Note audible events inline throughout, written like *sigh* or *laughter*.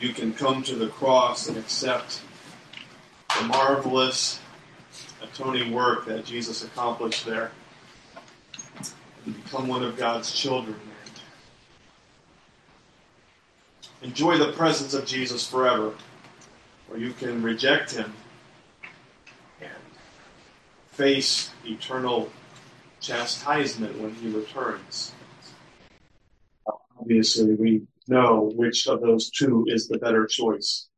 you can come to the cross and accept the marvelous atoning work that Jesus accomplished there and become one of God's children. And Enjoy the presence of Jesus forever, or you can reject him and face eternal chastisement when he returns. Obviously, we know which of those two is the better choice.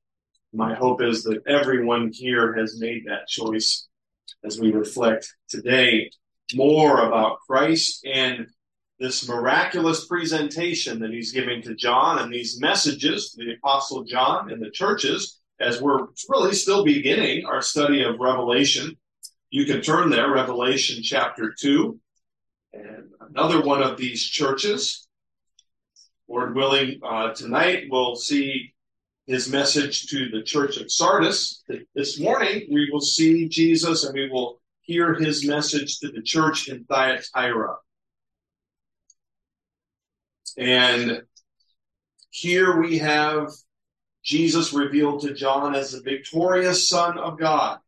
My hope is that everyone here has made that choice as we reflect today more about Christ and this miraculous presentation that he's giving to John and these messages to the Apostle John and the churches as we're really still beginning our study of Revelation. You can turn there, Revelation chapter 2, and another one of these churches. Lord willing, uh, tonight we'll see his message to the church of Sardis. This morning we will see Jesus and we will hear his message to the church in Thyatira. And here we have Jesus revealed to John as the victorious Son of God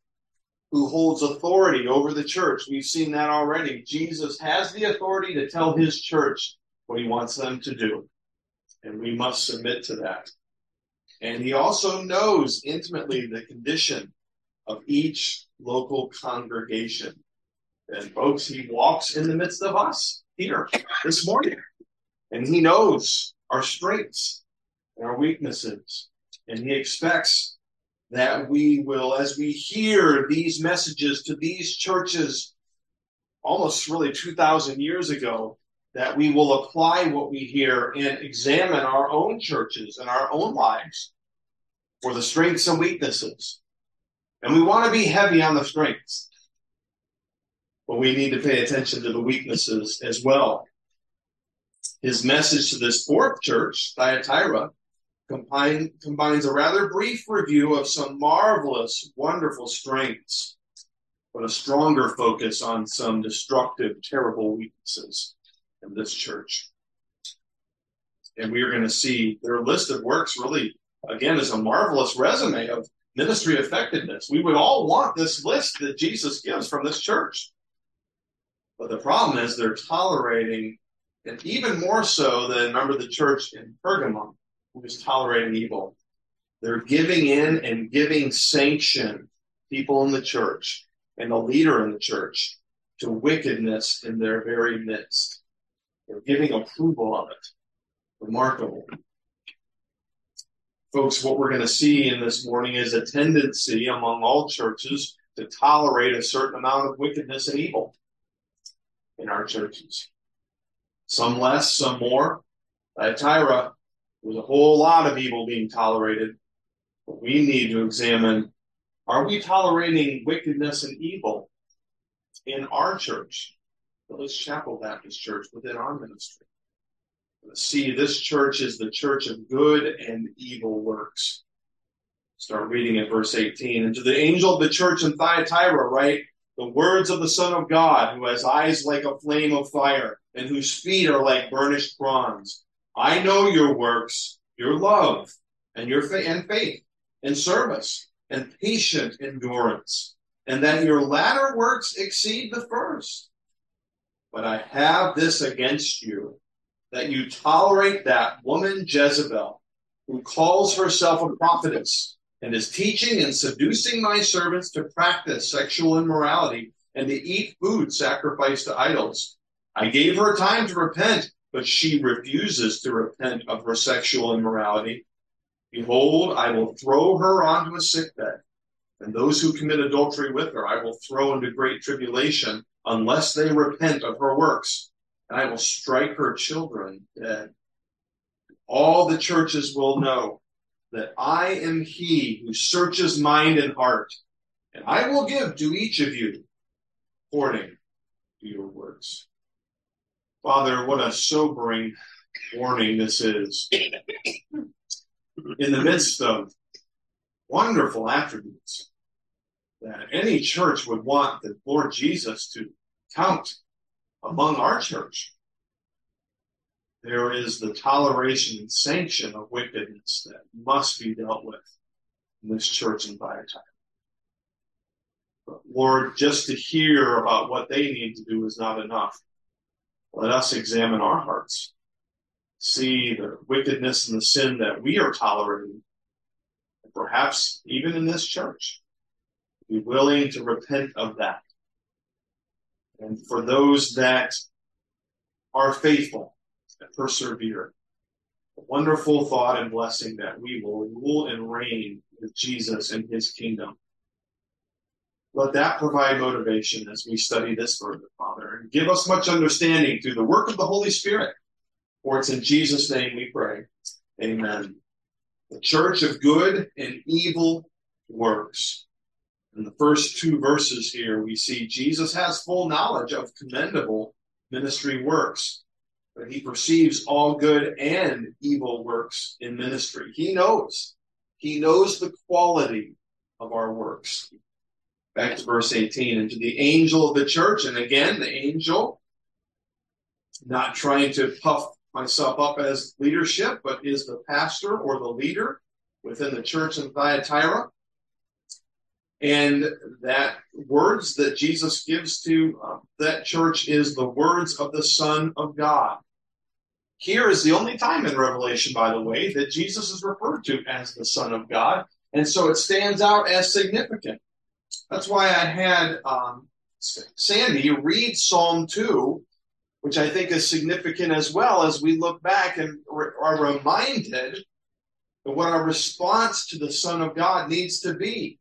who holds authority over the church. We've seen that already. Jesus has the authority to tell his church what he wants them to do. And we must submit to that. And he also knows intimately the condition of each local congregation. And folks, he walks in the midst of us here this morning. And he knows our strengths and our weaknesses. And he expects that we will, as we hear these messages to these churches almost really 2,000 years ago, that we will apply what we hear and examine our own churches and our own lives for the strengths and weaknesses. And we want to be heavy on the strengths, but we need to pay attention to the weaknesses as well. His message to this fourth church, Thyatira, combine, combines a rather brief review of some marvelous, wonderful strengths, but a stronger focus on some destructive, terrible weaknesses in this church. And we are going to see their list of works really, again, is a marvelous resume of ministry effectiveness. We would all want this list that Jesus gives from this church. But the problem is they're tolerating and even more so than remember the church in Pergamum, who is tolerating evil. They're giving in and giving sanction, people in the church and the leader in the church, to wickedness in their very midst. They're giving approval of it. Remarkable. Folks, what we're going to see in this morning is a tendency among all churches to tolerate a certain amount of wickedness and evil in our churches some less, some more. Thyatira, there's a whole lot of evil being tolerated. But we need to examine are we tolerating wickedness and evil in our church, Village Chapel Baptist Church, within our ministry? See, this church is the church of good and evil works. Start reading at verse 18. And to the angel of the church in Thyatira, write the words of the Son of God, who has eyes like a flame of fire and whose feet are like burnished bronze. I know your works, your love, and your fa- and faith, and service, and patient endurance, and that your latter works exceed the first. But I have this against you, that you tolerate that woman Jezebel, who calls herself a prophetess, and is teaching and seducing my servants to practice sexual immorality and to eat food sacrificed to idols. I gave her time to repent, but she refuses to repent of her sexual immorality. Behold, I will throw her onto a sickbed, and those who commit adultery with her I will throw into great tribulation unless they repent of her works, and I will strike her children dead. All the churches will know that I am he who searches mind and heart, and I will give to each of you according to your works. Father, what a sobering warning this is. In the midst of wonderful attributes that any church would want the Lord Jesus to count among our church. there is the toleration and sanction of wickedness that must be dealt with in this church in Thyatira. But Lord, just to hear about what they need to do is not enough. Let us examine our hearts, see the wickedness and the sin that we are tolerating, and perhaps even in this church. Be willing to repent of that. And for those that are faithful and persevere, a wonderful thought and blessing that we will rule and reign with Jesus and his kingdom let that provide motivation as we study this further, Father, and give us much understanding through the work of the Holy Spirit. For it's in Jesus' name we pray. Amen. The church of good and evil works. In the first two verses here, we see Jesus has full knowledge of commendable ministry works, but he perceives all good and evil works in ministry. He knows. He knows the quality of our works back to verse 18, and to the angel of the church, and again, the angel, not trying to puff myself up as leadership, but is the pastor or the leader within the church in Thyatira. And that words that Jesus gives to uh, that church is the words of the Son of God. Here is the only time in Revelation, by the way, that Jesus is referred to as the Son of God. And so it stands out as significant. That's why I had um, Sandy read Psalm 2, which I think is significant as well as we look back and are reminded of what our response to the Son of God needs to be.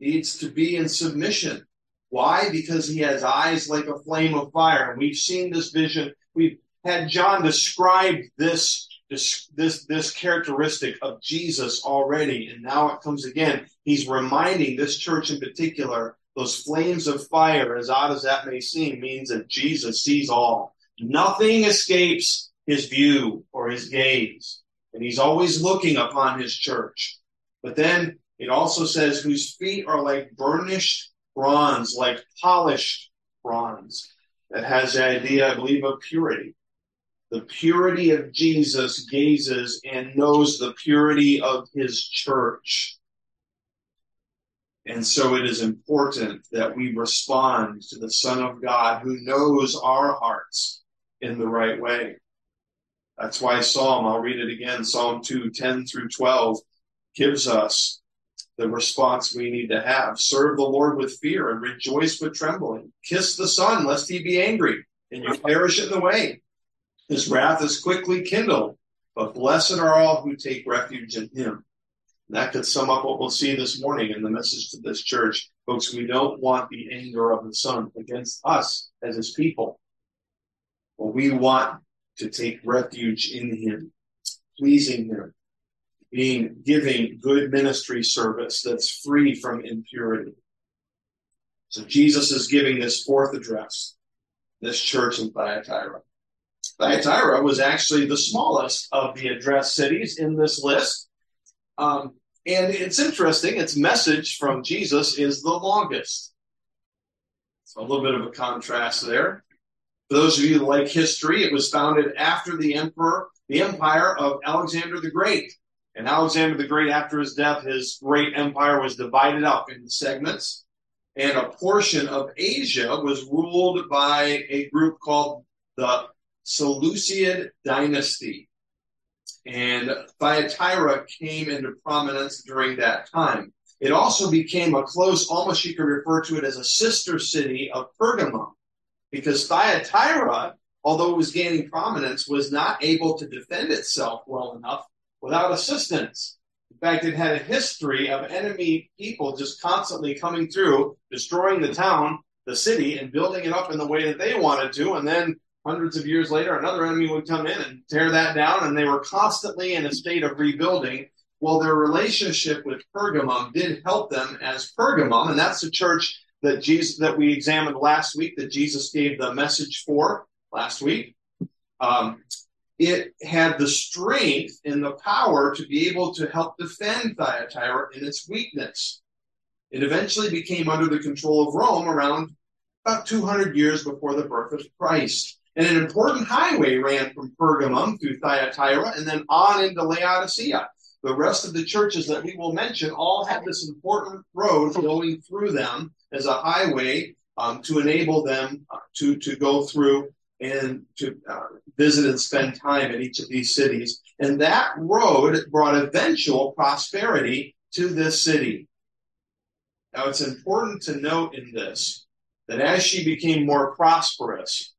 Needs to be in submission. Why? Because he has eyes like a flame of fire. And we've seen this vision. We've had John describe this this, this, this characteristic of Jesus already. And now it comes again. He's reminding this church in particular, those flames of fire, as odd as that may seem, means that Jesus sees all. Nothing escapes his view or his gaze. And he's always looking upon his church. But then it also says, whose feet are like burnished bronze, like polished bronze. That has the idea, I believe, of purity. The purity of Jesus gazes and knows the purity of his church. And so it is important that we respond to the Son of God who knows our hearts in the right way. That's why Psalm, I'll read it again, Psalm 2, 10 through 12, gives us the response we need to have. Serve the Lord with fear and rejoice with trembling. Kiss the Son, lest he be angry and you perish in the way. His wrath is quickly kindled, but blessed are all who take refuge in him. And that could sum up what we'll see this morning in the message to this church. Folks, we don't want the anger of the Son against us as his people. But we want to take refuge in him, pleasing him, being giving good ministry service that's free from impurity. So Jesus is giving this fourth address, this church in Thyatira. Thyatira was actually the smallest of the addressed cities in this list. Um, and it's interesting, its message from Jesus is the longest. So a little bit of a contrast there. For those of you that like history, it was founded after the emperor, the empire of Alexander the Great. And Alexander the Great, after his death, his great empire was divided up into segments. And a portion of Asia was ruled by a group called the Seleucid dynasty. And Thyatira came into prominence during that time. It also became a close, almost you could refer to it as a sister city of Pergamum, because Thyatira, although it was gaining prominence, was not able to defend itself well enough without assistance. In fact, it had a history of enemy people just constantly coming through, destroying the town, the city, and building it up in the way that they wanted to, and then hundreds of years later, another enemy would come in and tear that down, and they were constantly in a state of rebuilding. Well, their relationship with Pergamum did help them as Pergamum, and that's the church that Jesus that we examined last week that Jesus gave the message for last week. Um, it had the strength and the power to be able to help defend Thyatira in its weakness. It eventually became under the control of Rome around about 200 years before the birth of Christ. And an important highway ran from Pergamum through Thyatira and then on into Laodicea. The rest of the churches that we will mention all have this important road going through them as a highway um, to enable them uh, to, to go through and to uh, visit and spend time in each of these cities. And that road brought eventual prosperity to this city. Now, it's important to note in this that as she became more prosperous,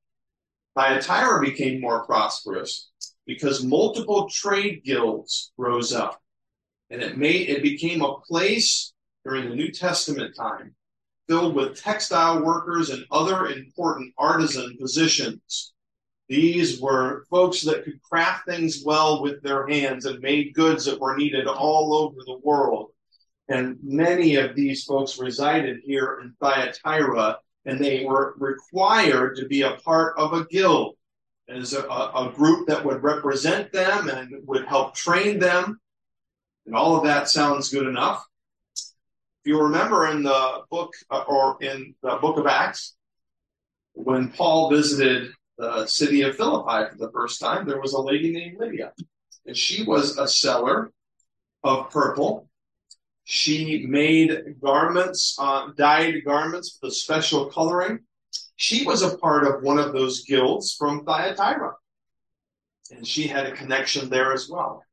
Thyatira became more prosperous because multiple trade guilds rose up. And it made it became a place during the New Testament time filled with textile workers and other important artisan positions. These were folks that could craft things well with their hands and made goods that were needed all over the world. And many of these folks resided here in Thyatira, and they were required to be a part of a guild as a, a group that would represent them and would help train them. And all of that sounds good enough. You remember in the book uh, or in the book of Acts, when Paul visited the city of Philippi for the first time, there was a lady named Lydia, and she was a seller of purple. She made garments, uh, dyed garments with a special coloring. She was a part of one of those guilds from Thyatira, and she had a connection there as well.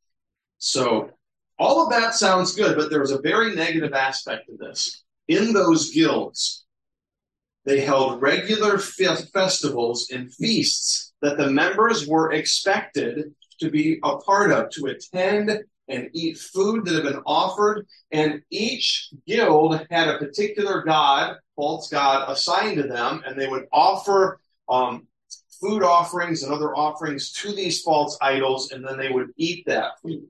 So all of that sounds good, but there was a very negative aspect of this. In those guilds, they held regular festivals and feasts that the members were expected to be a part of, to attend and eat food that had been offered. And each guild had a particular god, false god, assigned to them, and they would offer um, food offerings and other offerings to these false idols, and then they would eat that food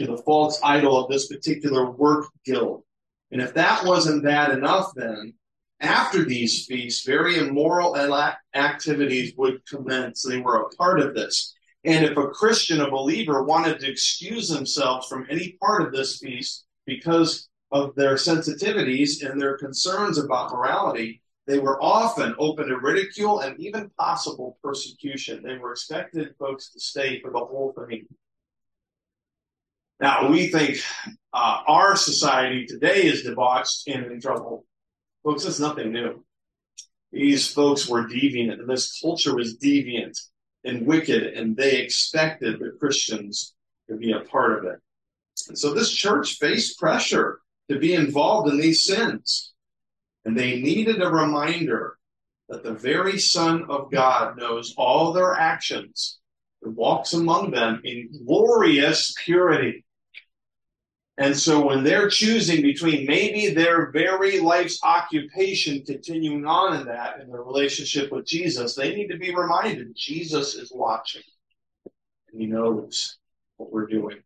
to the false idol of this particular work guild. And if that wasn't bad enough, then after these feasts, very immoral activities would commence. They were a part of this. And if a Christian, a believer, wanted to excuse themselves from any part of this feast because of their sensitivities and their concerns about morality, they were often open to ridicule and even possible persecution. They were expected folks to stay for the whole thing. Now, we think uh, our society today is debauched and in trouble. Folks, that's nothing new. These folks were deviant, and this culture was deviant and wicked, and they expected the Christians to be a part of it. And so this church faced pressure to be involved in these sins. And they needed a reminder that the very Son of God knows all their actions and walks among them in glorious purity. And so when they're choosing between maybe their very life's occupation continuing on in that in their relationship with Jesus, they need to be reminded Jesus is watching and he knows what we're doing.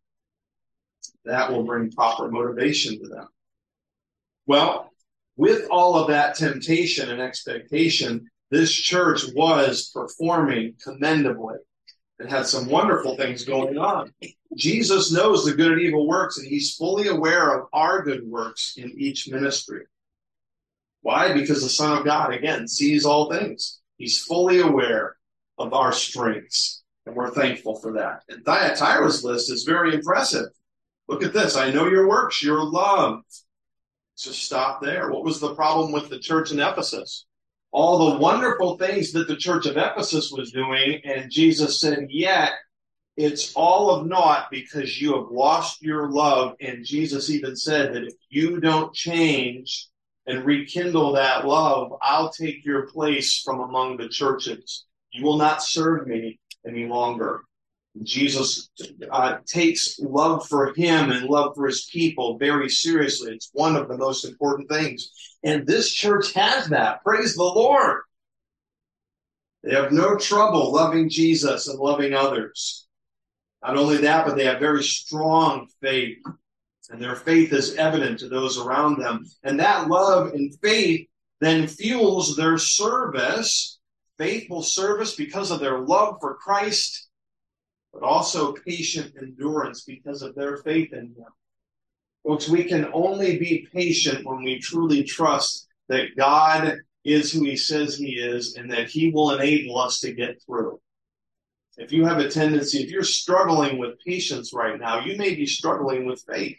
That will bring proper motivation to them. Well, with all of that temptation and expectation, this church was performing commendably. It had some wonderful things going on. Jesus knows the good and evil works, and he's fully aware of our good works in each ministry. Why? Because the Son of God, again, sees all things. He's fully aware of our strengths, and we're thankful for that. And Thyatira's list is very impressive. Look at this. I know your works, your love. Just stop there. What was the problem with the church in Ephesus? All the wonderful things that the church of Ephesus was doing, and Jesus said, Yet it's all of naught because you have lost your love. And Jesus even said that if you don't change and rekindle that love, I'll take your place from among the churches. You will not serve me any longer. Jesus uh, takes love for him and love for his people very seriously. It's one of the most important things. And this church has that. Praise the Lord. They have no trouble loving Jesus and loving others. Not only that, but they have very strong faith, and their faith is evident to those around them. And that love and faith then fuels their service, faithful service because of their love for Christ, but also patient endurance because of their faith in Him. Folks, we can only be patient when we truly trust that God is who he says he is and that he will enable us to get through. If you have a tendency, if you're struggling with patience right now, you may be struggling with faith.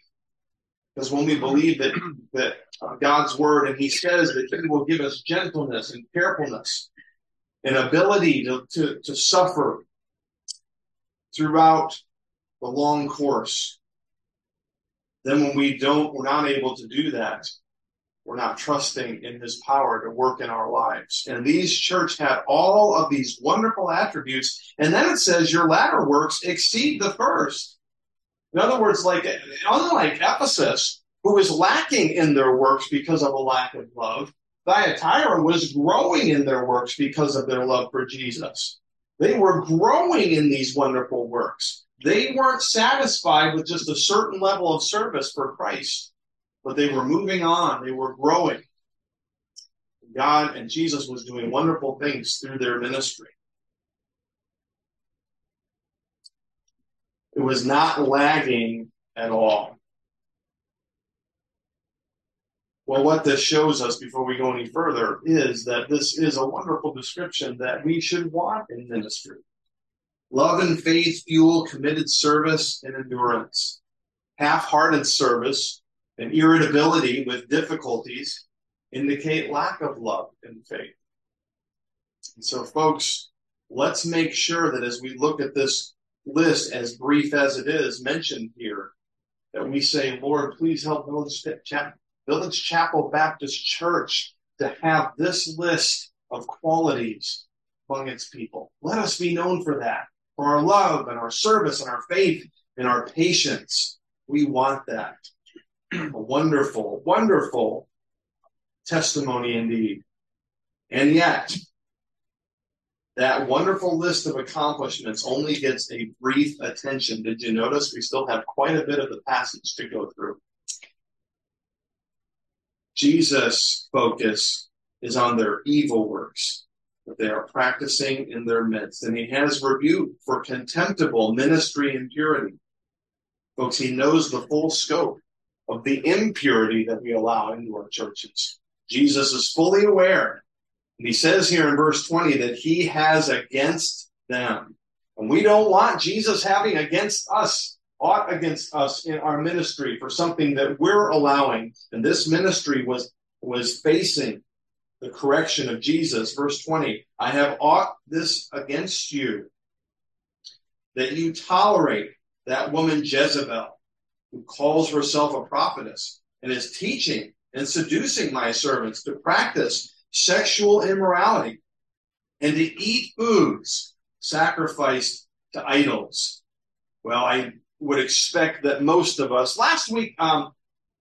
Because when we believe that, that God's word and he says that he will give us gentleness and carefulness and ability to, to, to suffer throughout the long course, then when we don't, we're not able to do that, we're not trusting in his power to work in our lives. And these church had all of these wonderful attributes. And then it says your latter works exceed the first. In other words, like unlike Ephesus, who was lacking in their works because of a lack of love, Thyatira was growing in their works because of their love for Jesus. They were growing in these wonderful works. They weren't satisfied with just a certain level of service for Christ but they were moving on. They were growing. God and Jesus was doing wonderful things through their ministry. It was not lagging at all. Well, what this shows us before we go any further is that this is a wonderful description that we should want in ministry. Love and faith fuel committed service and endurance. Half hearted service and irritability with difficulties indicate lack of love and faith. And so, folks, let's make sure that as we look at this list, as brief as it is mentioned here, that we say, Lord, please help Chapel, Village Chapel Baptist Church to have this list of qualities among its people. Let us be known for that, for our love and our service and our faith and our patience. We want that a wonderful, wonderful testimony indeed. And yet, that wonderful list of accomplishments only gets a brief attention. Did you notice we still have quite a bit of the passage to go through? Jesus' focus is on their evil works that they are practicing in their midst, and he has rebuke for contemptible ministry and purity. Folks, he knows the full scope of the impurity that we allow into our churches. Jesus is fully aware. And he says here in verse 20 that he has against them. And we don't want Jesus having against us, ought against us in our ministry for something that we're allowing. And this ministry was, was facing the correction of Jesus. Verse 20, I have ought this against you, that you tolerate that woman Jezebel who calls herself a prophetess and is teaching and seducing my servants to practice sexual immorality and to eat foods sacrificed to idols. Well, I would expect that most of us, last week, um,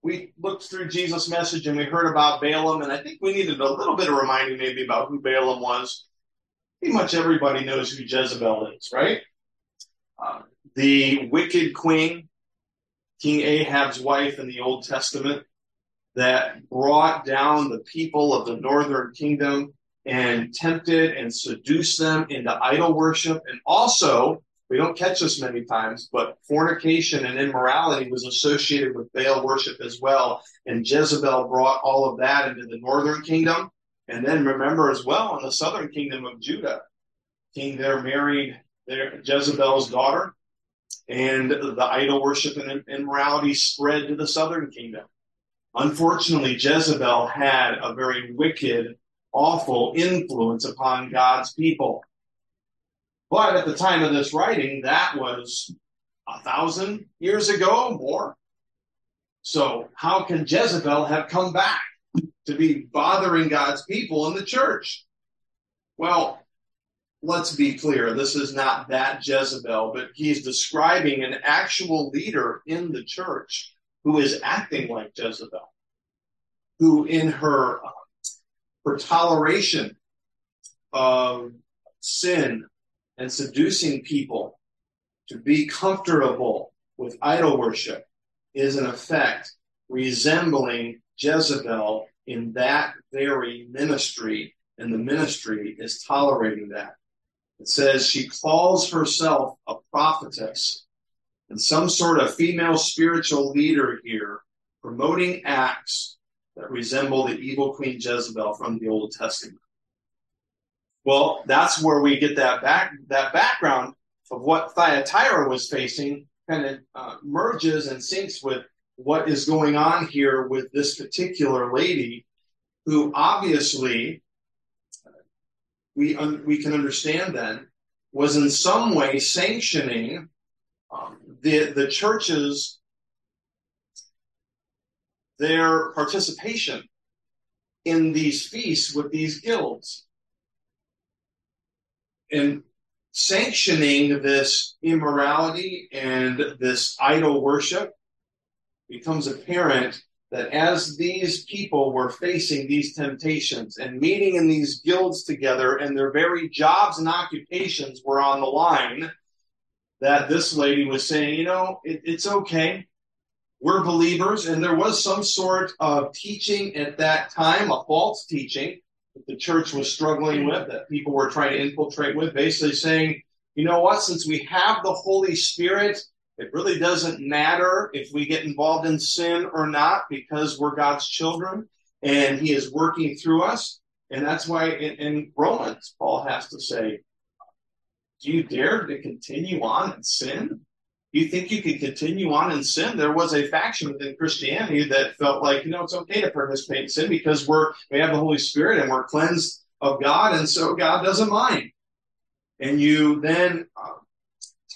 we looked through Jesus' message and we heard about Balaam, and I think we needed a little bit of reminding maybe about who Balaam was. Pretty much everybody knows who Jezebel is, right? Uh, the wicked queen King Ahab's wife in the Old Testament that brought down the people of the northern kingdom and tempted and seduced them into idol worship. And also, we don't catch this many times, but fornication and immorality was associated with Baal worship as well. And Jezebel brought all of that into the northern kingdom. And then remember as well in the southern kingdom of Judah, king there married their Jezebel's daughter and the idol worship and immorality spread to the southern kingdom. Unfortunately, Jezebel had a very wicked, awful influence upon God's people. But at the time of this writing, that was a thousand years ago or more. So how can Jezebel have come back to be bothering God's people in the church? Well, let's be clear, this is not that Jezebel, but he's describing an actual leader in the church who is acting like Jezebel, who in her, uh, her toleration of sin and seducing people to be comfortable with idol worship is in effect resembling Jezebel in that very ministry, and the ministry is tolerating that. It says she calls herself a prophetess and some sort of female spiritual leader here, promoting acts that resemble the evil Queen Jezebel from the Old Testament. Well, that's where we get that back that background of what Thyatira was facing, kind of uh, merges and syncs with what is going on here with this particular lady, who obviously we un- we can understand then was in some way sanctioning um, the the church's their participation in these feasts with these guilds and sanctioning this immorality and this idol worship becomes apparent that as these people were facing these temptations and meeting in these guilds together and their very jobs and occupations were on the line, that this lady was saying, you know, it, it's okay. We're believers. And there was some sort of teaching at that time, a false teaching that the church was struggling with, that people were trying to infiltrate with, basically saying, you know what, since we have the Holy Spirit, it really doesn't matter if we get involved in sin or not because we're God's children and He is working through us. And that's why in, in Romans, Paul has to say, Do you dare to continue on in sin? You think you can continue on in sin? There was a faction within Christianity that felt like, you know, it's okay to participate in sin because we're we have the Holy Spirit and we're cleansed of God, and so God doesn't mind. And you then uh,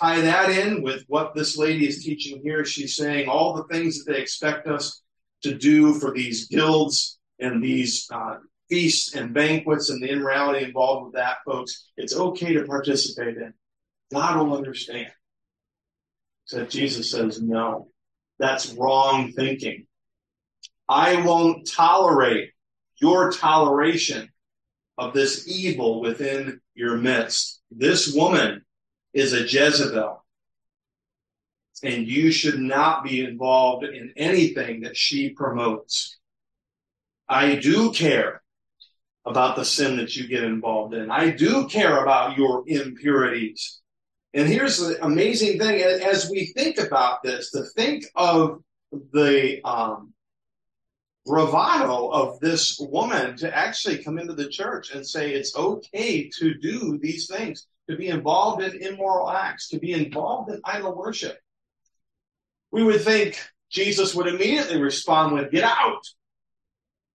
tie that in with what this lady is teaching here. She's saying all the things that they expect us to do for these guilds and these uh, feasts and banquets and the immorality involved with that, folks. It's okay to participate in. God will understand. So Jesus says, no, that's wrong thinking. I won't tolerate your toleration of this evil within your midst. This woman is a Jezebel. And you should not be involved in anything that she promotes. I do care about the sin that you get involved in. I do care about your impurities. And here's the amazing thing as we think about this, to think of the um, bravado of this woman to actually come into the church and say it's okay to do these things, to be involved in immoral acts, to be involved in idol worship. We would think Jesus would immediately respond with, Get out.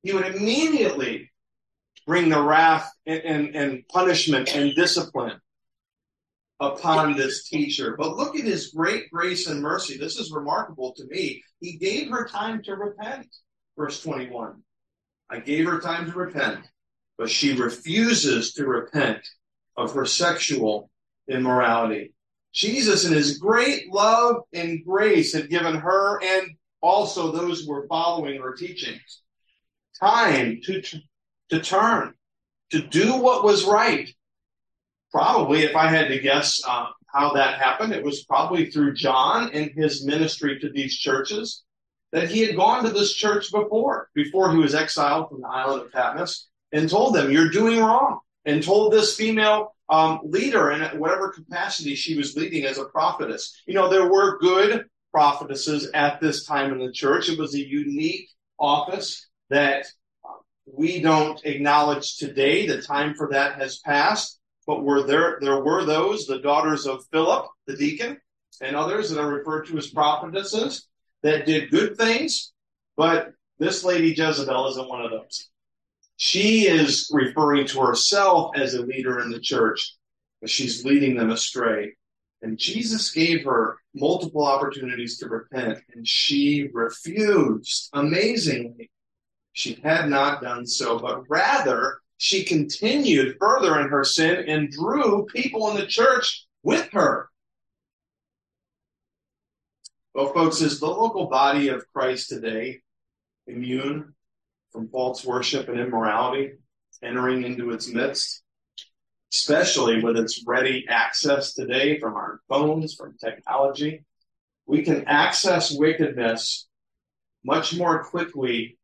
He would immediately bring the wrath and, and, and punishment and discipline upon this teacher. But look at his great grace and mercy. This is remarkable to me. He gave her time to repent. Verse 21. I gave her time to repent, but she refuses to repent of her sexual immorality. Jesus, in his great love and grace, had given her and also those who were following her teachings time to, to turn, to do what was right, probably, if I had to guess uh, how that happened, it was probably through John and his ministry to these churches that he had gone to this church before, before he was exiled from the island of Patmos, and told them, You're doing wrong. And told this female um, leader in whatever capacity she was leading as a prophetess. You know, there were good prophetesses at this time in the church. It was a unique office that we don't acknowledge today. The time for that has passed. But were there there were those, the daughters of Philip, the deacon, and others that are referred to as prophetesses that did good things, but this lady Jezebel isn't one of those. She is referring to herself as a leader in the church, but she's leading them astray. And Jesus gave her multiple opportunities to repent, and she refused. Amazingly, she had not done so, but rather she continued further in her sin and drew people in the church with her. Well, folks, is the local body of Christ today immune from false worship and immorality entering into its midst? Especially with its ready access today from our phones, from technology. We can access wickedness much more quickly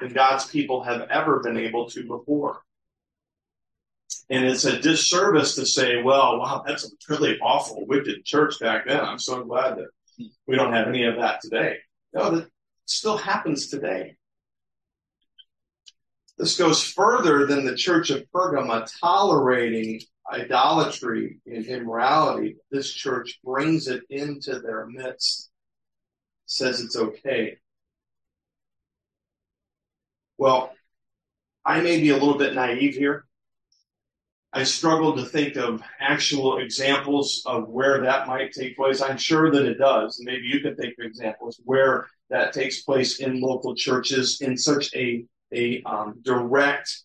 than God's people have ever been able to before. And it's a disservice to say, well, wow, that's a really awful, wicked church back then. I'm so glad that we don't have any of that today. No, that still happens today. This goes further than the church of Pergama tolerating idolatry and immorality. This church brings it into their midst, says it's okay. Well, I may be a little bit naive here. I struggle to think of actual examples of where that might take place. I'm sure that it does. Maybe you can think of examples where that takes place in local churches in such a a um, direct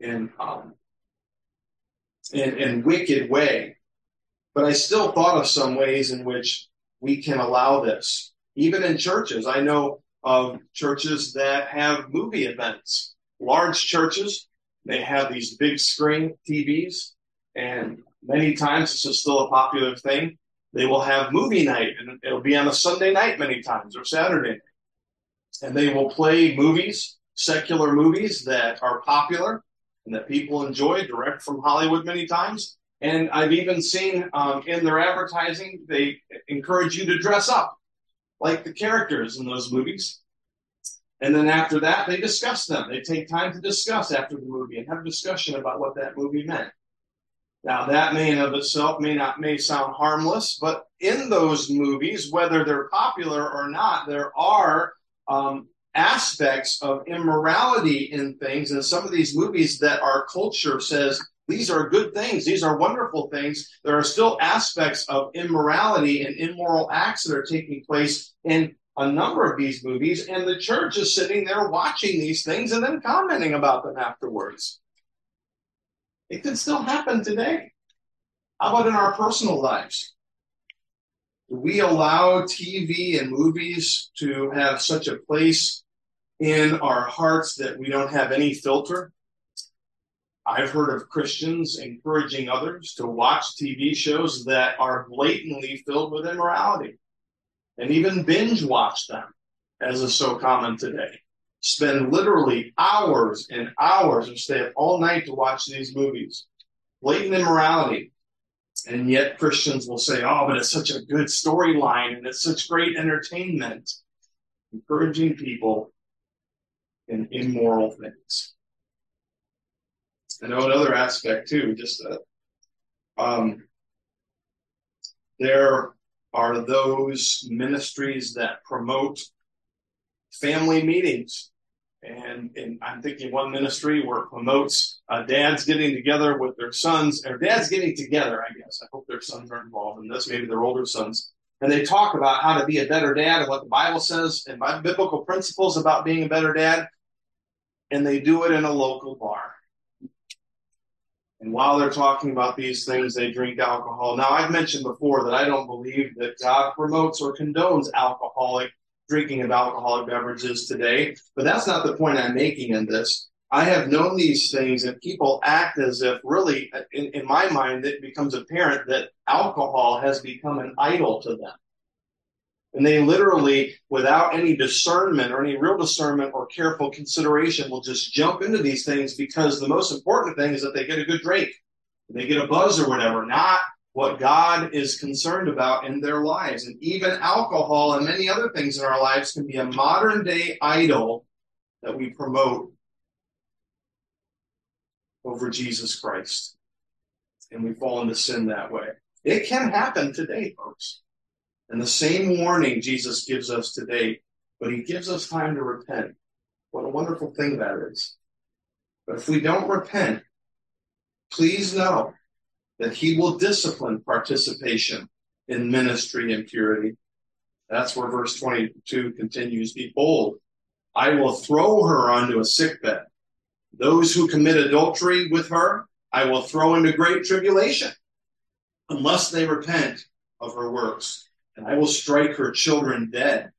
and um, and, and wicked way. But I still thought of some ways in which we can allow this, even in churches. I know of churches that have movie events, large churches. They have these big screen TVs, and many times this is still a popular thing. They will have movie night, and it'll be on a Sunday night many times or Saturday. And they will play movies secular movies that are popular and that people enjoy direct from Hollywood many times. And I've even seen um, in their advertising, they encourage you to dress up like the characters in those movies. And then after that, they discuss them. They take time to discuss after the movie and have a discussion about what that movie meant. Now that may in of itself may not may sound harmless, but in those movies, whether they're popular or not, there are um, aspects of immorality in things And some of these movies that our culture says these are good things, these are wonderful things. There are still aspects of immorality and immoral acts that are taking place in a number of these movies, and the church is sitting there watching these things and then commenting about them afterwards. It can still happen today. How about in our personal lives? Do we allow TV and movies to have such a place in our hearts that we don't have any filter? I've heard of Christians encouraging others to watch TV shows that are blatantly filled with immorality and even binge watch them, as is so common today. Spend literally hours and hours or stay up all night to watch these movies. Blatant immorality. And yet Christians will say, oh, but it's such a good storyline and it's such great entertainment. Encouraging people in immoral things. I know another aspect too, just that um, there are those ministries that promote family meetings. And, and I'm thinking one ministry where it promotes uh, dads getting together with their sons, or dads getting together, I guess. I hope their sons are involved in this, maybe their older sons. And they talk about how to be a better dad and what the Bible says and biblical principles about being a better dad. And they do it in a local bar. And while they're talking about these things, they drink alcohol. Now, I've mentioned before that I don't believe that God promotes or condones alcoholic drinking of alcoholic beverages today, but that's not the point I'm making in this. I have known these things and people act as if really, in, in my mind, it becomes apparent that alcohol has become an idol to them. And they literally, without any discernment or any real discernment or careful consideration, will just jump into these things because the most important thing is that they get a good drink. They get a buzz or whatever, not what God is concerned about in their lives. And even alcohol and many other things in our lives can be a modern day idol that we promote over Jesus Christ. And we fall into sin that way. It can happen today, folks. And the same warning Jesus gives us today, but he gives us time to repent. What a wonderful thing that is. But if we don't repent, please know that he will discipline participation in ministry and purity. That's where verse 22 continues. Behold, I will throw her onto a sickbed. Those who commit adultery with her, I will throw into great tribulation unless they repent of her works. And I will strike her children dead.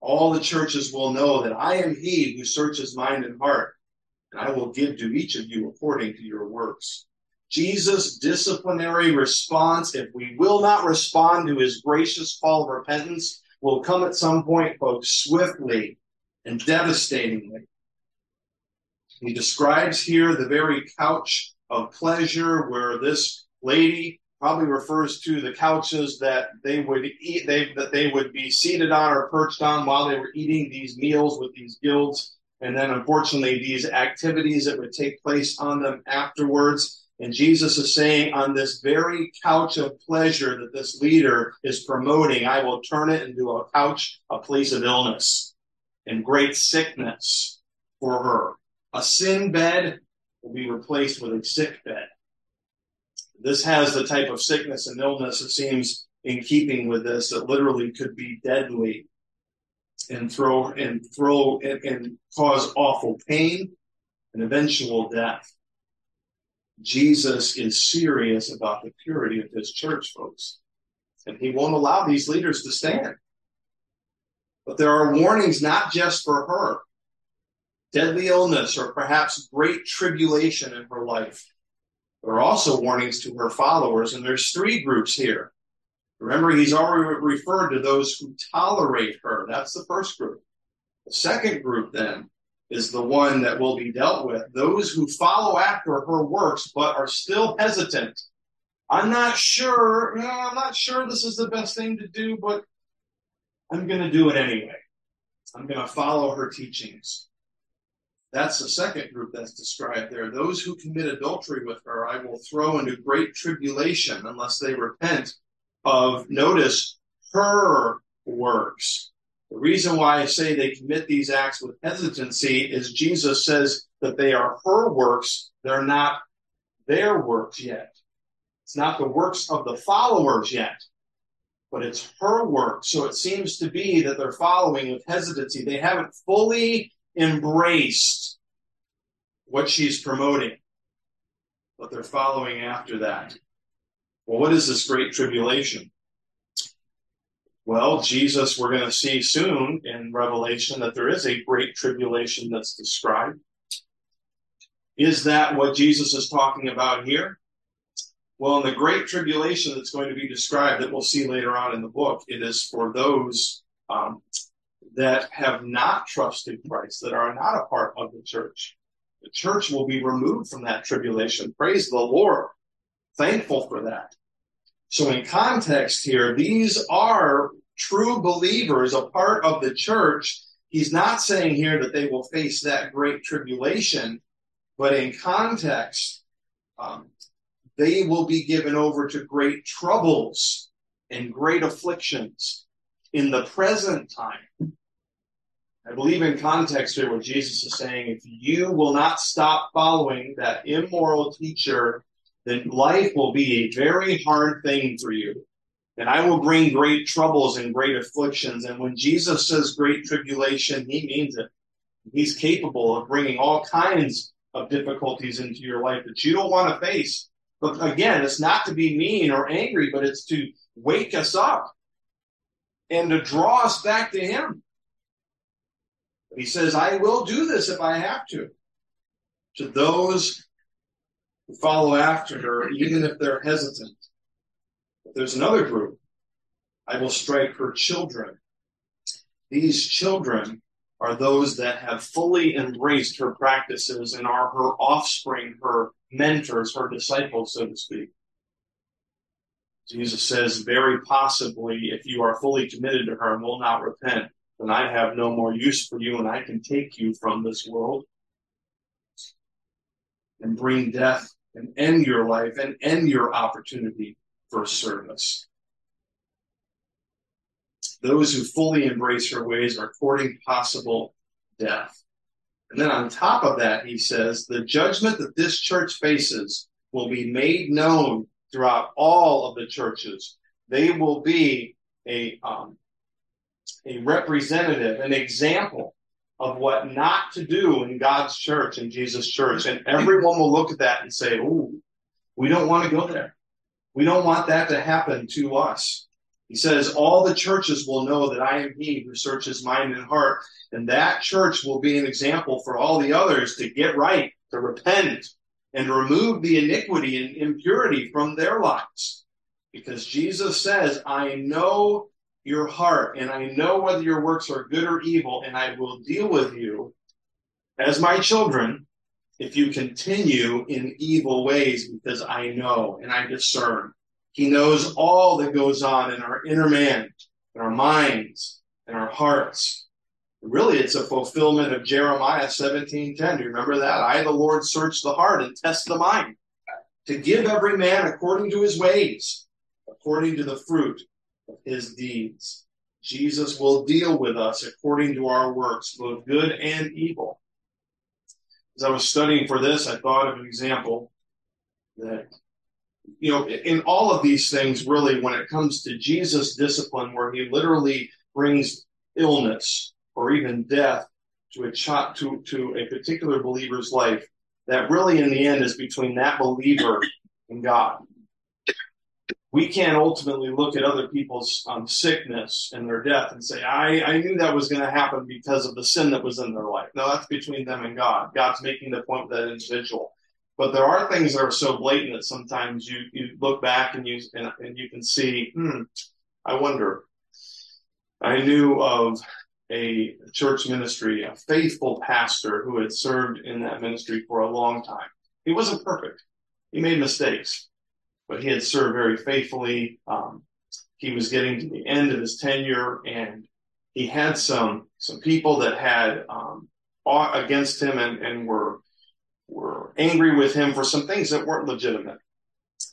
All the churches will know that I am he who searches mind and heart, and I will give to each of you according to your works. Jesus' disciplinary response, if we will not respond to his gracious call of repentance, will come at some point, folks, swiftly and devastatingly. He describes here the very couch of pleasure where this lady probably refers to the couches that they would eat, they, that they would be seated on or perched on while they were eating these meals with these guilds and then unfortunately these activities that would take place on them afterwards. And Jesus is saying, on this very couch of pleasure that this leader is promoting, I will turn it into a couch, a place of illness and great sickness for her. A sin bed will be replaced with a sick bed. This has the type of sickness and illness, it seems, in keeping with this, that literally could be deadly and throw and throw and, and cause awful pain and eventual death. Jesus is serious about the purity of his church, folks. And he won't allow these leaders to stand. But there are warnings not just for her deadly illness or perhaps great tribulation in her life. There are also warnings to her followers, and there's three groups here. Remember, he's already referred to those who tolerate her. That's the first group. The second group, then, is the one that will be dealt with those who follow after her works but are still hesitant. I'm not sure, no, I'm not sure this is the best thing to do, but I'm going to do it anyway. I'm going to follow her teachings. That's the second group that's described there. Those who commit adultery with her, I will throw into great tribulation unless they repent of, notice, her works. The reason why I say they commit these acts with hesitancy is Jesus says that they are her works. They're not their works yet. It's not the works of the followers yet, but it's her work. So it seems to be that they're following with hesitancy. They haven't fully embraced what she's promoting, but they're following after that. Well, what is this great tribulation? Well, Jesus, we're going to see soon in Revelation that there is a great tribulation that's described. Is that what Jesus is talking about here? Well, in the great tribulation that's going to be described, that we'll see later on in the book, it is for those um, that have not trusted Christ, that are not a part of the church. The church will be removed from that tribulation. Praise the Lord. Thankful for that. So, in context here, these are true believers, a part of the church. He's not saying here that they will face that great tribulation, but in context, um, they will be given over to great troubles and great afflictions in the present time. I believe in context here what Jesus is saying, if you will not stop following that immoral teacher, then life will be a very hard thing for you. And I will bring great troubles and great afflictions. And when Jesus says great tribulation, he means it. He's capable of bringing all kinds of difficulties into your life that you don't want to face. But again, it's not to be mean or angry, but it's to wake us up and to draw us back to Him. He says, I will do this if I have to. To those who follow after her, even if they're hesitant. But there's another group. I will strike her children. These children are those that have fully embraced her practices and are her offspring, her mentors, her disciples, so to speak. Jesus says, very possibly, if you are fully committed to her and will not repent, then I have no more use for you and I can take you from this world and bring death and end your life and end your opportunity for service. Those who fully embrace her ways are courting possible death. And then on top of that, he says, the judgment that this church faces will be made known throughout all of the churches. They will be a, um, a representative, an example of what not to do in God's church, in Jesus' church. And everyone will look at that and say, oh, we don't want to go there. We don't want that to happen to us. He says, All the churches will know that I am he who searches mind and heart. And that church will be an example for all the others to get right, to repent, and remove the iniquity and impurity from their lives. Because Jesus says, I know your heart, and I know whether your works are good or evil, and I will deal with you as my children if you continue in evil ways, because I know and I discern. He knows all that goes on in our inner man, in our minds, in our hearts. Really, it's a fulfillment of Jeremiah 17:10. Do you remember that? I, the Lord, search the heart and test the mind to give every man according to his ways, according to the fruit of his deeds. Jesus will deal with us according to our works, both good and evil. As I was studying for this, I thought of an example that, you know, in all of these things, really, when it comes to Jesus' discipline, where he literally brings illness or even death to a ch- to to a particular believer's life, that really in the end is between that believer and God. We can't ultimately look at other people's um, sickness and their death and say, I, I knew that was going to happen because of the sin that was in their life. No, that's between them and God. God's making the point with that individual. But there are things that are so blatant that sometimes you, you look back and you and, and you can see, hmm, I wonder. I knew of a church ministry, a faithful pastor who had served in that ministry for a long time. He wasn't perfect. He made mistakes, but he had served very faithfully. Um, he was getting to the end of his tenure, and he had some some people that had um, fought against him and, and were were angry with him for some things that weren't legitimate.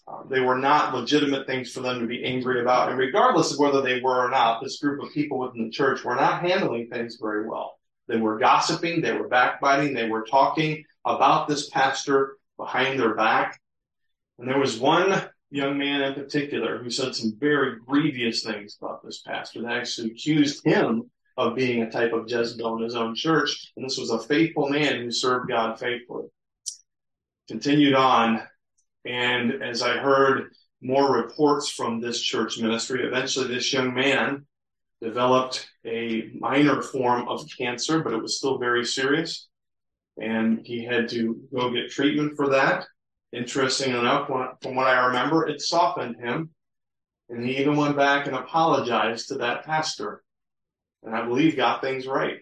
Uh, they were not legitimate things for them to be angry about. And regardless of whether they were or not, this group of people within the church were not handling things very well. They were gossiping, they were backbiting, they were talking about this pastor behind their back. And there was one young man in particular who said some very grievous things about this pastor that actually accused him of being a type of Jezebel in his own church. And this was a faithful man who served God faithfully. Continued on, and as I heard more reports from this church ministry, eventually this young man developed a minor form of cancer, but it was still very serious. And he had to go get treatment for that. Interesting enough, from what I remember, it softened him. And he even went back and apologized to that pastor. And I believe got things right.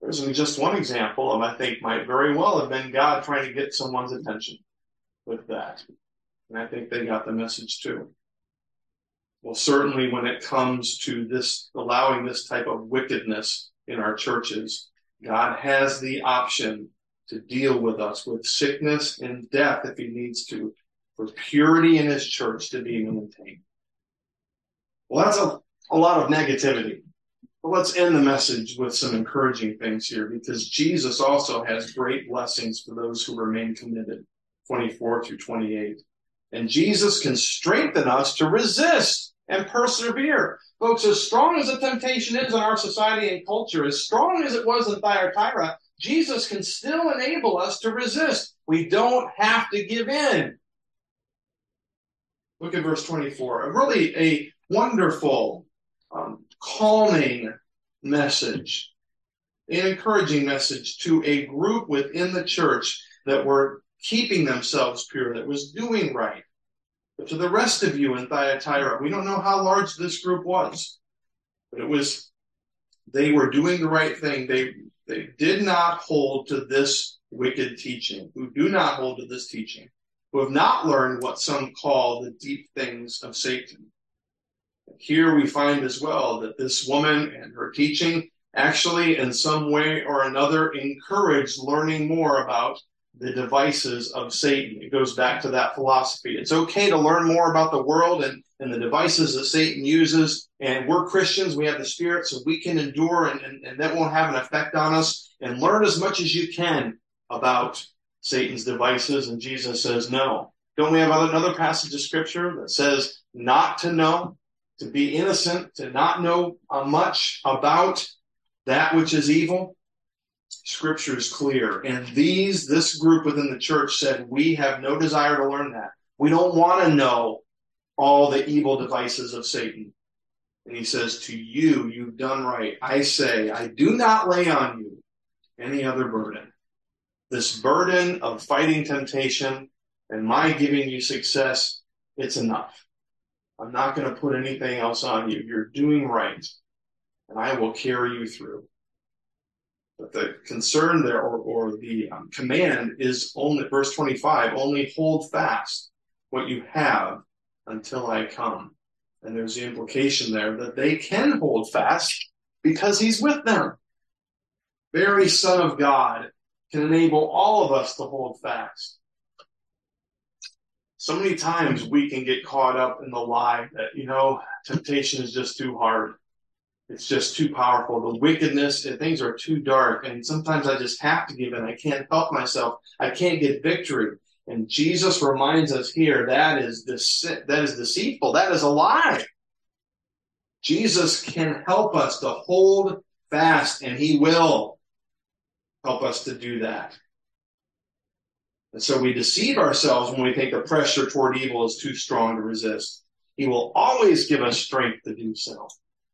There's just one example of, I think, might very well have been God trying to get someone's attention with that. And I think they got the message too. Well, certainly when it comes to this, allowing this type of wickedness in our churches, God has the option to deal with us with sickness and death if he needs to, for purity in his church to be maintained. Well, that's a, a lot of negativity. But let's end the message with some encouraging things here because Jesus also has great blessings for those who remain committed. 24 through 28. And Jesus can strengthen us to resist and persevere. Folks, as strong as the temptation is in our society and culture, as strong as it was in Thyatira, Jesus can still enable us to resist. We don't have to give in. Look at verse 24. A really a wonderful, um, calming message, an encouraging message to a group within the church that were keeping themselves pure, that was doing right. But to the rest of you in Thyatira, we don't know how large this group was, but it was, they were doing the right thing. They, they did not hold to this wicked teaching, who do not hold to this teaching, who have not learned what some call the deep things of Satan. Here we find as well that this woman and her teaching actually, in some way or another, encouraged learning more about the devices of Satan. It goes back to that philosophy. It's okay to learn more about the world and, and the devices that Satan uses. And we're Christians, we have the Spirit, so we can endure and, and, and that won't have an effect on us. And learn as much as you can about Satan's devices. And Jesus says, no. Don't we have another passage of scripture that says not to know, to be innocent, to not know uh, much about that which is evil? Scripture is clear. And these, this group within the church said, we have no desire to learn that. We don't want to know all the evil devices of Satan. And he says, to you, you've done right. I say, I do not lay on you any other burden. This burden of fighting temptation and my giving you success, it's enough. I'm not going to put anything else on you. You're doing right. And I will carry you through. But the concern there or, or the um, command is only, verse 25, only hold fast what you have until I come. And there's the implication there that they can hold fast because he's with them. very Son of God, can enable all of us to hold fast. So many times we can get caught up in the lie that, you know, temptation is just too hard. It's just too powerful. The wickedness and things are too dark. And sometimes I just have to give in. I can't help myself. I can't get victory. And Jesus reminds us here that is dece- that is deceitful. That is a lie. Jesus can help us to hold fast, and He will help us to do that. And so we deceive ourselves when we think the pressure toward evil is too strong to resist. He will always give us strength to do so.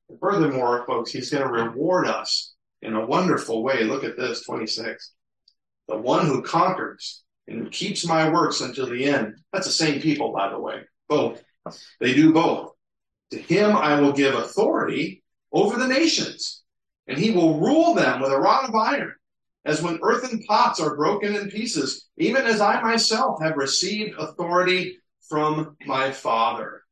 And furthermore, folks, He's going to reward us in a wonderful way. Look at this, 26. The one who conquers and keeps my works until the end. That's the same people, by the way. Both. They do both. To him I will give authority over the nations, and he will rule them with a rod of iron, as when earthen pots are broken in pieces, even as I myself have received authority from my Father.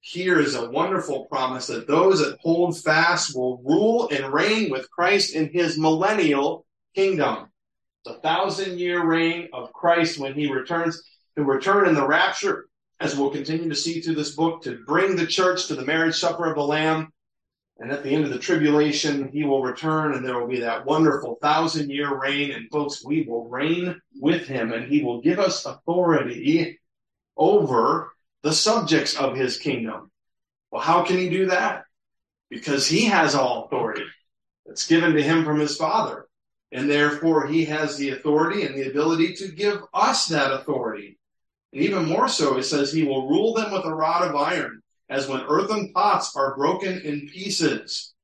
Here is a wonderful promise that those that hold fast will rule and reign with Christ in his millennial kingdom the thousand year reign of Christ when he returns, to return in the rapture, as we'll continue to see through this book, to bring the church to the marriage supper of the Lamb. And at the end of the tribulation, he will return and there will be that wonderful thousand year reign. And folks, we will reign with him and he will give us authority over the subjects of his kingdom. Well, how can he do that? Because he has all authority. It's given to him from his father. And therefore, he has the authority and the ability to give us that authority. And even more so, it says he will rule them with a rod of iron, as when earthen pots are broken in pieces.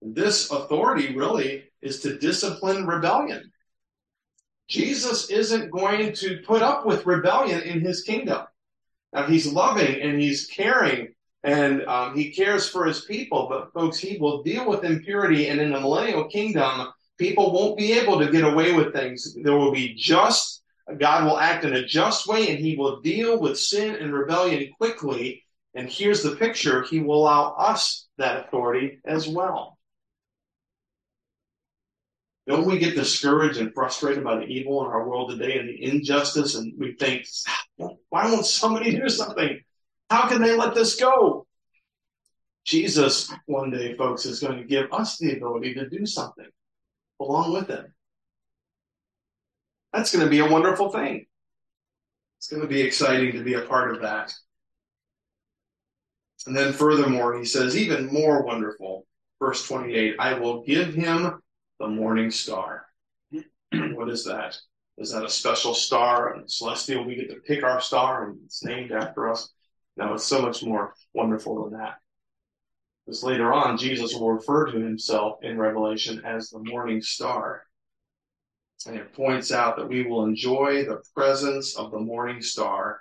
This authority really is to discipline rebellion. Jesus isn't going to put up with rebellion in his kingdom. Now, he's loving and he's caring and um, he cares for his people, but folks, he will deal with impurity. And in the millennial kingdom, people won't be able to get away with things. There will be just, God will act in a just way and he will deal with sin and rebellion quickly. And here's the picture. He will allow us that authority as well. Don't we get discouraged and frustrated by the evil in our world today and the injustice? And we think, why won't somebody do something? How can they let this go? Jesus, one day, folks, is going to give us the ability to do something along with him. That's going to be a wonderful thing. It's going to be exciting to be a part of that. And then furthermore, he says, even more wonderful, verse 28, I will give him the morning star. *clears throat* what is that? Is that a special star, celestial? We get to pick our star and it's named after us. No, it's so much more wonderful than that. Because later on, Jesus will refer to himself in Revelation as the morning star. And it points out that we will enjoy the presence of the morning star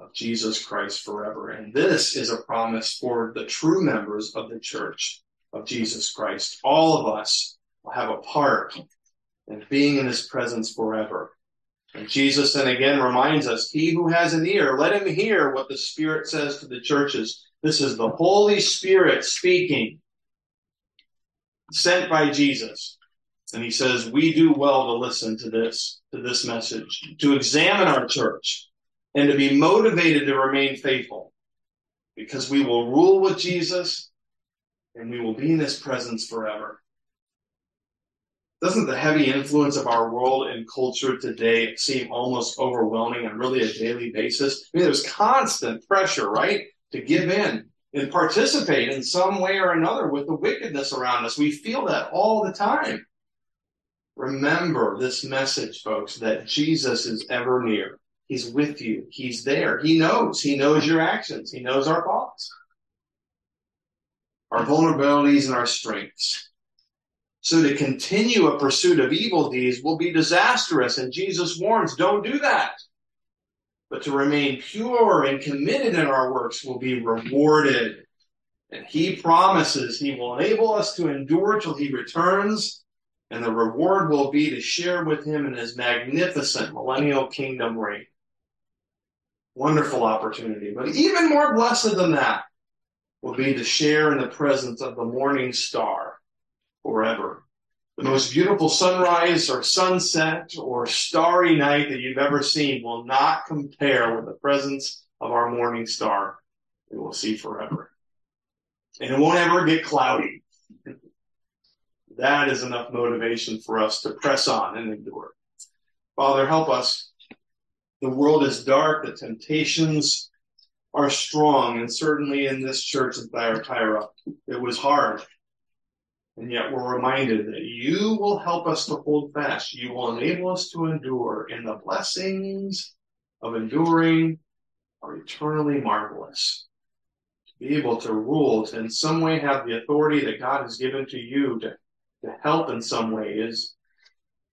of Jesus Christ forever. And this is a promise for the true members of the church of Jesus Christ. All of us will have a part in being in his presence forever. And Jesus then again reminds us, he who has an ear, let him hear what the Spirit says to the churches. This is the Holy Spirit speaking, sent by Jesus. And he says, we do well to listen to this, to this message, to examine our church and to be motivated to remain faithful because we will rule with Jesus and we will be in his presence forever. Doesn't the heavy influence of our world and culture today seem almost overwhelming on really a daily basis? I mean, there's constant pressure, right? to give in and participate in some way or another with the wickedness around us. We feel that all the time. Remember this message, folks, that Jesus is ever near. He's with you. He's there. He knows. He knows your actions. He knows our thoughts, our vulnerabilities, and our strengths. So to continue a pursuit of evil deeds will be disastrous. And Jesus warns, don't do that but to remain pure and committed in our works will be rewarded. And he promises he will enable us to endure till he returns, and the reward will be to share with him in his magnificent millennial kingdom reign. Wonderful opportunity. But even more blessed than that will be to share in the presence of the morning star forever The most beautiful sunrise or sunset or starry night that you've ever seen will not compare with the presence of our morning star we will see forever. And it won't ever get cloudy. *laughs* That is enough motivation for us to press on and endure. Father, help us. The world is dark, the temptations are strong, and certainly in this church in Thyatira, it was hard. And yet we're reminded that you will help us to hold fast. You will enable us to endure, and the blessings of enduring are eternally marvelous. To be able to rule, to in some way have the authority that God has given to you to, to help in some way is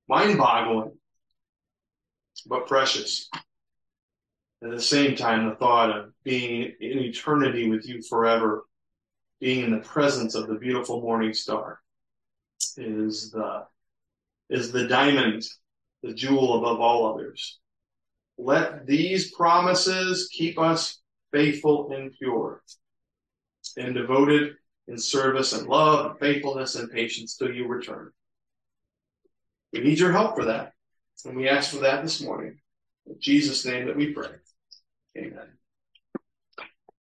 mind boggling, but precious. At the same time, the thought of being in eternity with you forever, being in the presence of the beautiful morning star, is the is the diamond, the jewel above all others. Let these promises keep us faithful and pure, and devoted in service and love and faithfulness and patience till you return. We need your help for that, and we ask for that this morning. In Jesus' name that we pray.